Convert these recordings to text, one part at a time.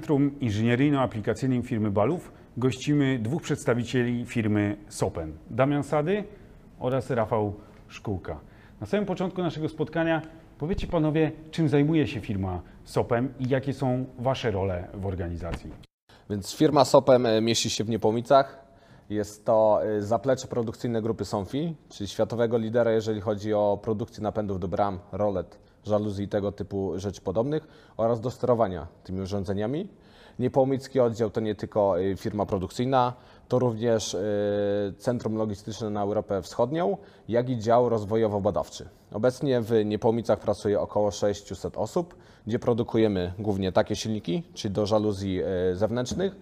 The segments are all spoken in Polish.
Centrum Inżynieryjno-Aplikacyjnym firmy Balów gościmy dwóch przedstawicieli firmy Sopen. Damian Sady oraz Rafał Szkółka. Na samym początku naszego spotkania powiedzcie panowie, czym zajmuje się firma Sopem i jakie są wasze role w organizacji. Więc firma Sopem e, mieści się w Niepomicach. Jest to e, zaplecze produkcyjne grupy Somfi, czyli światowego lidera, jeżeli chodzi o produkcję napędów do bram, rolet, żaluzji i tego typu rzeczy podobnych oraz do sterowania tymi urządzeniami. Niepomicki oddział to nie tylko e, firma produkcyjna, to również e, centrum logistyczne na Europę Wschodnią, jak i dział rozwojowo-badawczy. Obecnie w Niepomicach pracuje około 600 osób, gdzie produkujemy głównie takie silniki, czyli do żaluzji e, zewnętrznych,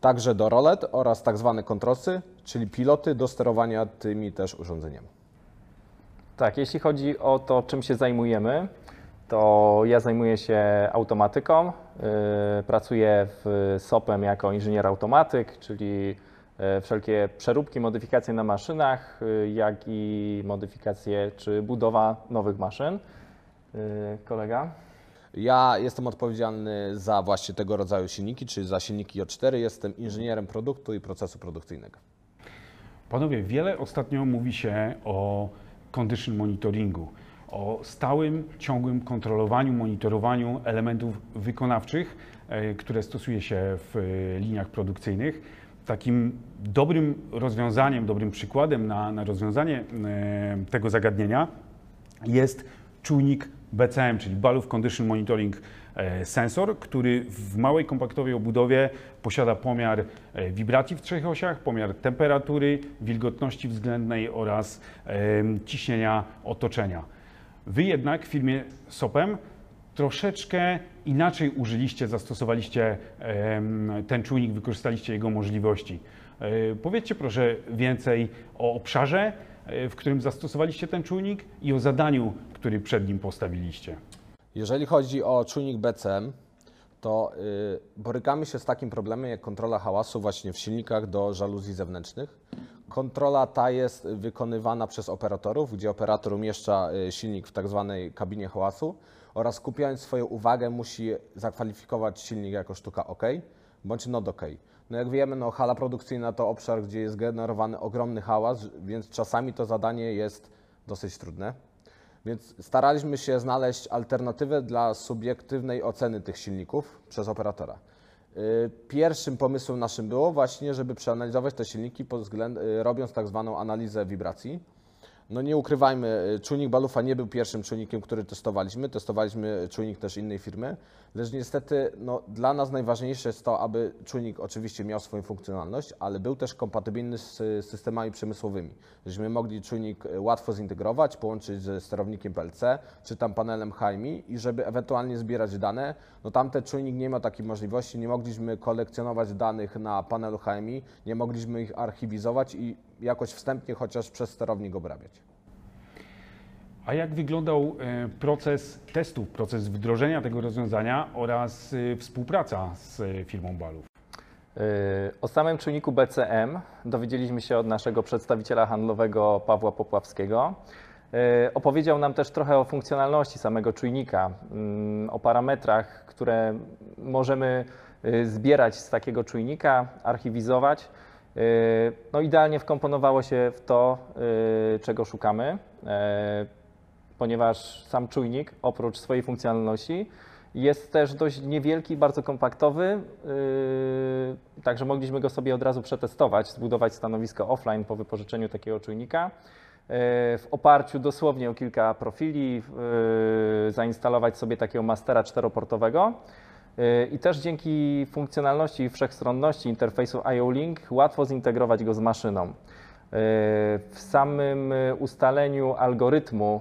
także do rolet oraz tak zwane kontrosy, czyli piloty do sterowania tymi też urządzeniami. Tak, jeśli chodzi o to, czym się zajmujemy, to ja zajmuję się automatyką. Yy, Pracuję w SOP-em jako inżynier automatyk, czyli yy, wszelkie przeróbki, modyfikacje na maszynach, yy, jak i modyfikacje czy budowa nowych maszyn. Kolega? Ja jestem odpowiedzialny za właśnie tego rodzaju silniki, czyli za silniki J4. Jestem inżynierem produktu i procesu produkcyjnego. Panowie, wiele ostatnio mówi się o condition monitoringu, o stałym, ciągłym kontrolowaniu, monitorowaniu elementów wykonawczych, e, które stosuje się w e, liniach produkcyjnych. Takim dobrym rozwiązaniem, dobrym przykładem na, na rozwiązanie e, tego zagadnienia jest czujnik BCM, czyli Balów Condition Monitoring e, Sensor, który w małej kompaktowej obudowie posiada pomiar e, wibracji w trzech osiach, pomiar temperatury, wilgotności względnej oraz e, ciśnienia otoczenia. Wy jednak w firmie SOPEM troszeczkę inaczej użyliście, zastosowaliście ten czujnik, wykorzystaliście jego możliwości. Powiedzcie proszę więcej o obszarze, w którym zastosowaliście ten czujnik i o zadaniu, który przed nim postawiliście. Jeżeli chodzi o czujnik BCM, to y, borykamy się z takim problemem jak kontrola hałasu właśnie w silnikach do żaluzji zewnętrznych. Kontrola ta jest wykonywana przez operatorów, gdzie operator umieszcza y, silnik w tak zwanej kabinie hałasu oraz skupiając swoją uwagę musi zakwalifikować silnik jako sztuka OK bądź not OK. No jak wiemy, no hala produkcyjna to obszar, gdzie jest generowany ogromny hałas, więc czasami to zadanie jest dosyć trudne. Więc staraliśmy się znaleźć alternatywę dla subiektywnej oceny tych silników przez operatora. Y, Pierwszym pomysłem naszym było właśnie, żeby przeanalizować te silniki y, robiąc tak zwaną analizę wibracji. No nie ukrywajmy, y, czujnik Balufa nie był pierwszym czujnikiem, który testowaliśmy. Testowaliśmy czujnik też innej firmy, lecz niestety no, dla nas najważniejsze jest to, aby czujnik oczywiście miał swoją funkcjonalność, ale był też kompatybilny z y, systemami przemysłowymi. Żebyśmy mogli czujnik y, łatwo zintegrować, połączyć ze sterownikiem PLC czy tam panelem HMI i żeby ewentualnie zbierać dane. No tamten czujnik nie miał takiej możliwości, nie mogliśmy kolekcjonować danych na panelu HMI, nie mogliśmy ich archiwizować i jakoś wstępnie chociaż przez sterownik obrabiać. A jak wyglądał e, proces testów, proces wdrożenia tego rozwiązania oraz e, współpraca z e, firmą Balów? O samym czujniku BCM dowiedzieliśmy się od naszego przedstawiciela handlowego Pawła Popławskiego. Opowiedział nam też trochę o funkcjonalności samego czujnika, mm, o parametrach, które możemy zbierać z takiego czujnika, archiwizować. Yy, No idealnie wkomponowało się w to, yy, czego szukamy, yy, ponieważ sam czujnik oprócz swojej funkcjonalności jest też dość niewielki, bardzo kompaktowy, także mogliśmy go sobie od razu przetestować, zbudować stanowisko offline po wypożyczeniu takiego czujnika. W oparciu dosłownie o kilka profili, zainstalować sobie takiego mastera czteroportowego. Yy, I też dzięki funkcjonalności i wszechstronności interfejsu IO-Link łatwo zintegrować go z maszyną. W samym y, ustaleniu algorytmu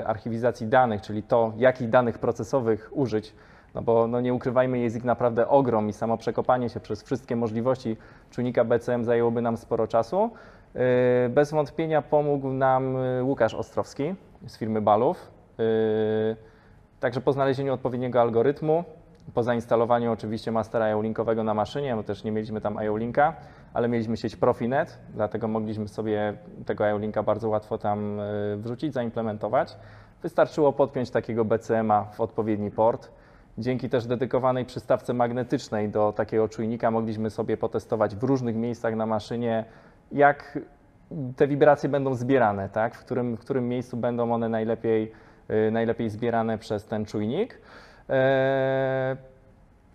y, archiwizacji danych, czyli to, jakich danych procesowych użyć, no bo no nie ukrywajmy, jest ich naprawdę ogrom i samo przekopanie się przez wszystkie możliwości czujnika BCM zajęłoby nam sporo czasu. Y, Bez wątpienia pomógł nam y, Łukasz Ostrowski z firmy Balów. Y, Także po znalezieniu odpowiedniego algorytmu, po zainstalowaniu oczywiście mastera IO-Linkowego na maszynie, bo też nie mieliśmy tam IO-Linka, ale mieliśmy sieć Profinet, dlatego mogliśmy sobie tego IO-Linka bardzo łatwo tam y, wrzucić, zaimplementować. Wystarczyło podpiąć takiego BCM-a w odpowiedni port Dzięki też dedykowanej przystawce magnetycznej do takiego czujnika mogliśmy sobie potestować w różnych miejscach na maszynie, jak te wibracje będą zbierane, tak? w, którym, w którym miejscu będą one najlepiej, y, najlepiej zbierane przez ten czujnik. Eee,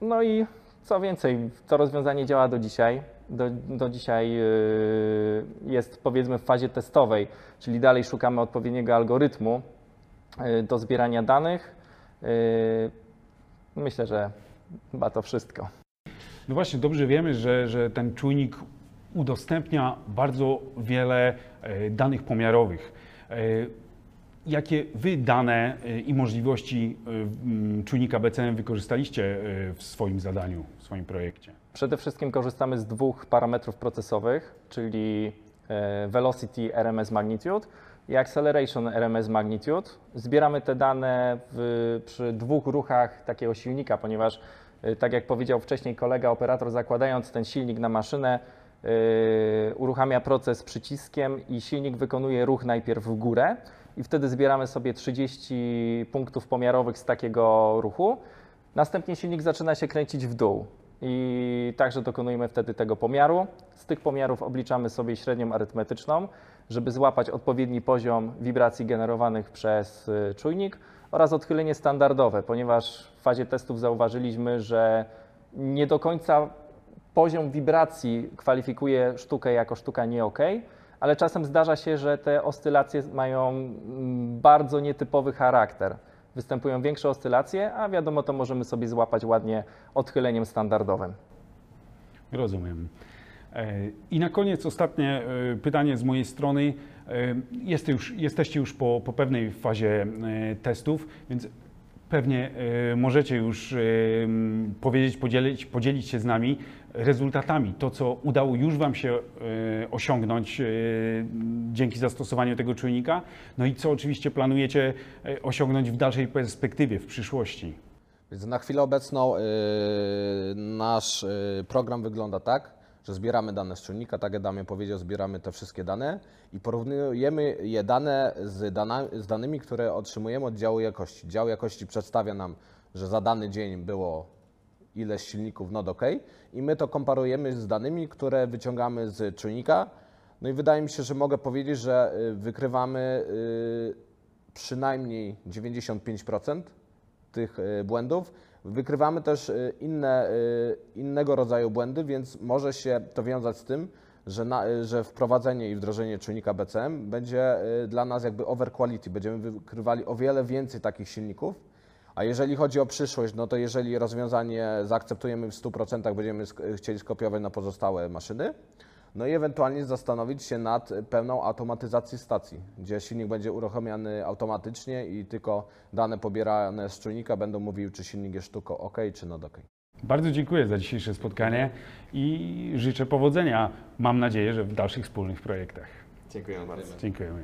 No i co więcej, to rozwiązanie działa do dzisiaj. Do, do dzisiaj y, jest powiedzmy w fazie testowej, czyli dalej szukamy odpowiedniego algorytmu y, do zbierania danych. Myślę, że chyba to wszystko. No właśnie, dobrze wiemy, że, że ten czujnik udostępnia bardzo wiele danych pomiarowych. Jakie wy dane e, i możliwości e, m, czujnika BCM wykorzystaliście e, w swoim zadaniu, w swoim projekcie? Przede wszystkim korzystamy z dwóch parametrów procesowych, czyli e, Velocity RMS Magnitude i Acceleration RMS Magnitude. Zbieramy te dane w, przy dwóch ruchach takiego silnika, ponieważ e, tak jak powiedział wcześniej kolega operator, zakładając ten silnik na maszynę, e, uruchamia proces przyciskiem i silnik wykonuje ruch najpierw w górę i wtedy zbieramy sobie 30 punktów pomiarowych z takiego ruchu. Następnie silnik zaczyna się kręcić w dół i także dokonujemy wtedy tego pomiaru. Z tych pomiarów obliczamy sobie średnią arytmetyczną, żeby złapać odpowiedni poziom wibracji generowanych przez y, czujnik oraz odchylenie standardowe, ponieważ w fazie testów zauważyliśmy, że nie do końca poziom wibracji kwalifikuje sztukę jako sztuka nie ok, ale czasem zdarza się, że te oscylacje mają mm, bardzo nietypowy charakter. Występują większe oscylacje, a wiadomo, to możemy sobie złapać ładnie odchyleniem standardowym. Rozumiem. E, I na koniec ostatnie e, pytanie z mojej strony. E, jesteście już po, po pewnej fazie testów, więc pewnie e, możecie już e, powiedzieć, podzielić, podzielić się z nami rezultatami, to co udało już Wam się e, osiągnąć dzięki zastosowaniu tego czujnika, no i co oczywiście planujecie osiągnąć w dalszej perspektywie, w przyszłości. Więc na chwilę obecną nasz program wygląda tak, że zbieramy dane z czujnika, tak jak Damian powiedział, zbieramy te wszystkie dane i porównujemy je dane z, dana, z danymi, które otrzymujemy od działu jakości. Dział jakości przedstawia nam, że za dany dzień było ileś silników not OK i my to komparujemy z danymi, które wyciągamy z czujnika. No i wydaje mi się, że mogę powiedzieć, że y, wykrywamy y, przynajmniej 95% tych y, błędów. Wykrywamy też y, inne, y, innego rodzaju błędy, więc może się to wiązać z tym, że, na, y, że wprowadzenie i wdrożenie czujnika BCM będzie dla nas jakby over quality. Będziemy wykrywali o wiele więcej takich silników. A jeżeli chodzi o przyszłość, no to jeżeli rozwiązanie zaakceptujemy w 100%, będziemy chcieli skopiować na pozostałe maszyny, no i ewentualnie zastanowić się nad pełną automatyzacją stacji, gdzie silnik będzie uruchamiany automatycznie i tylko dane pobierane z czujnika będą mówiły, czy silnik jest sztuką OK, czy not OK. Bardzo dziękuję za dzisiejsze spotkanie i życzę powodzenia. Mam nadzieję, że w dalszych wspólnych projektach. Dziękuję bardzo. Dziękujemy.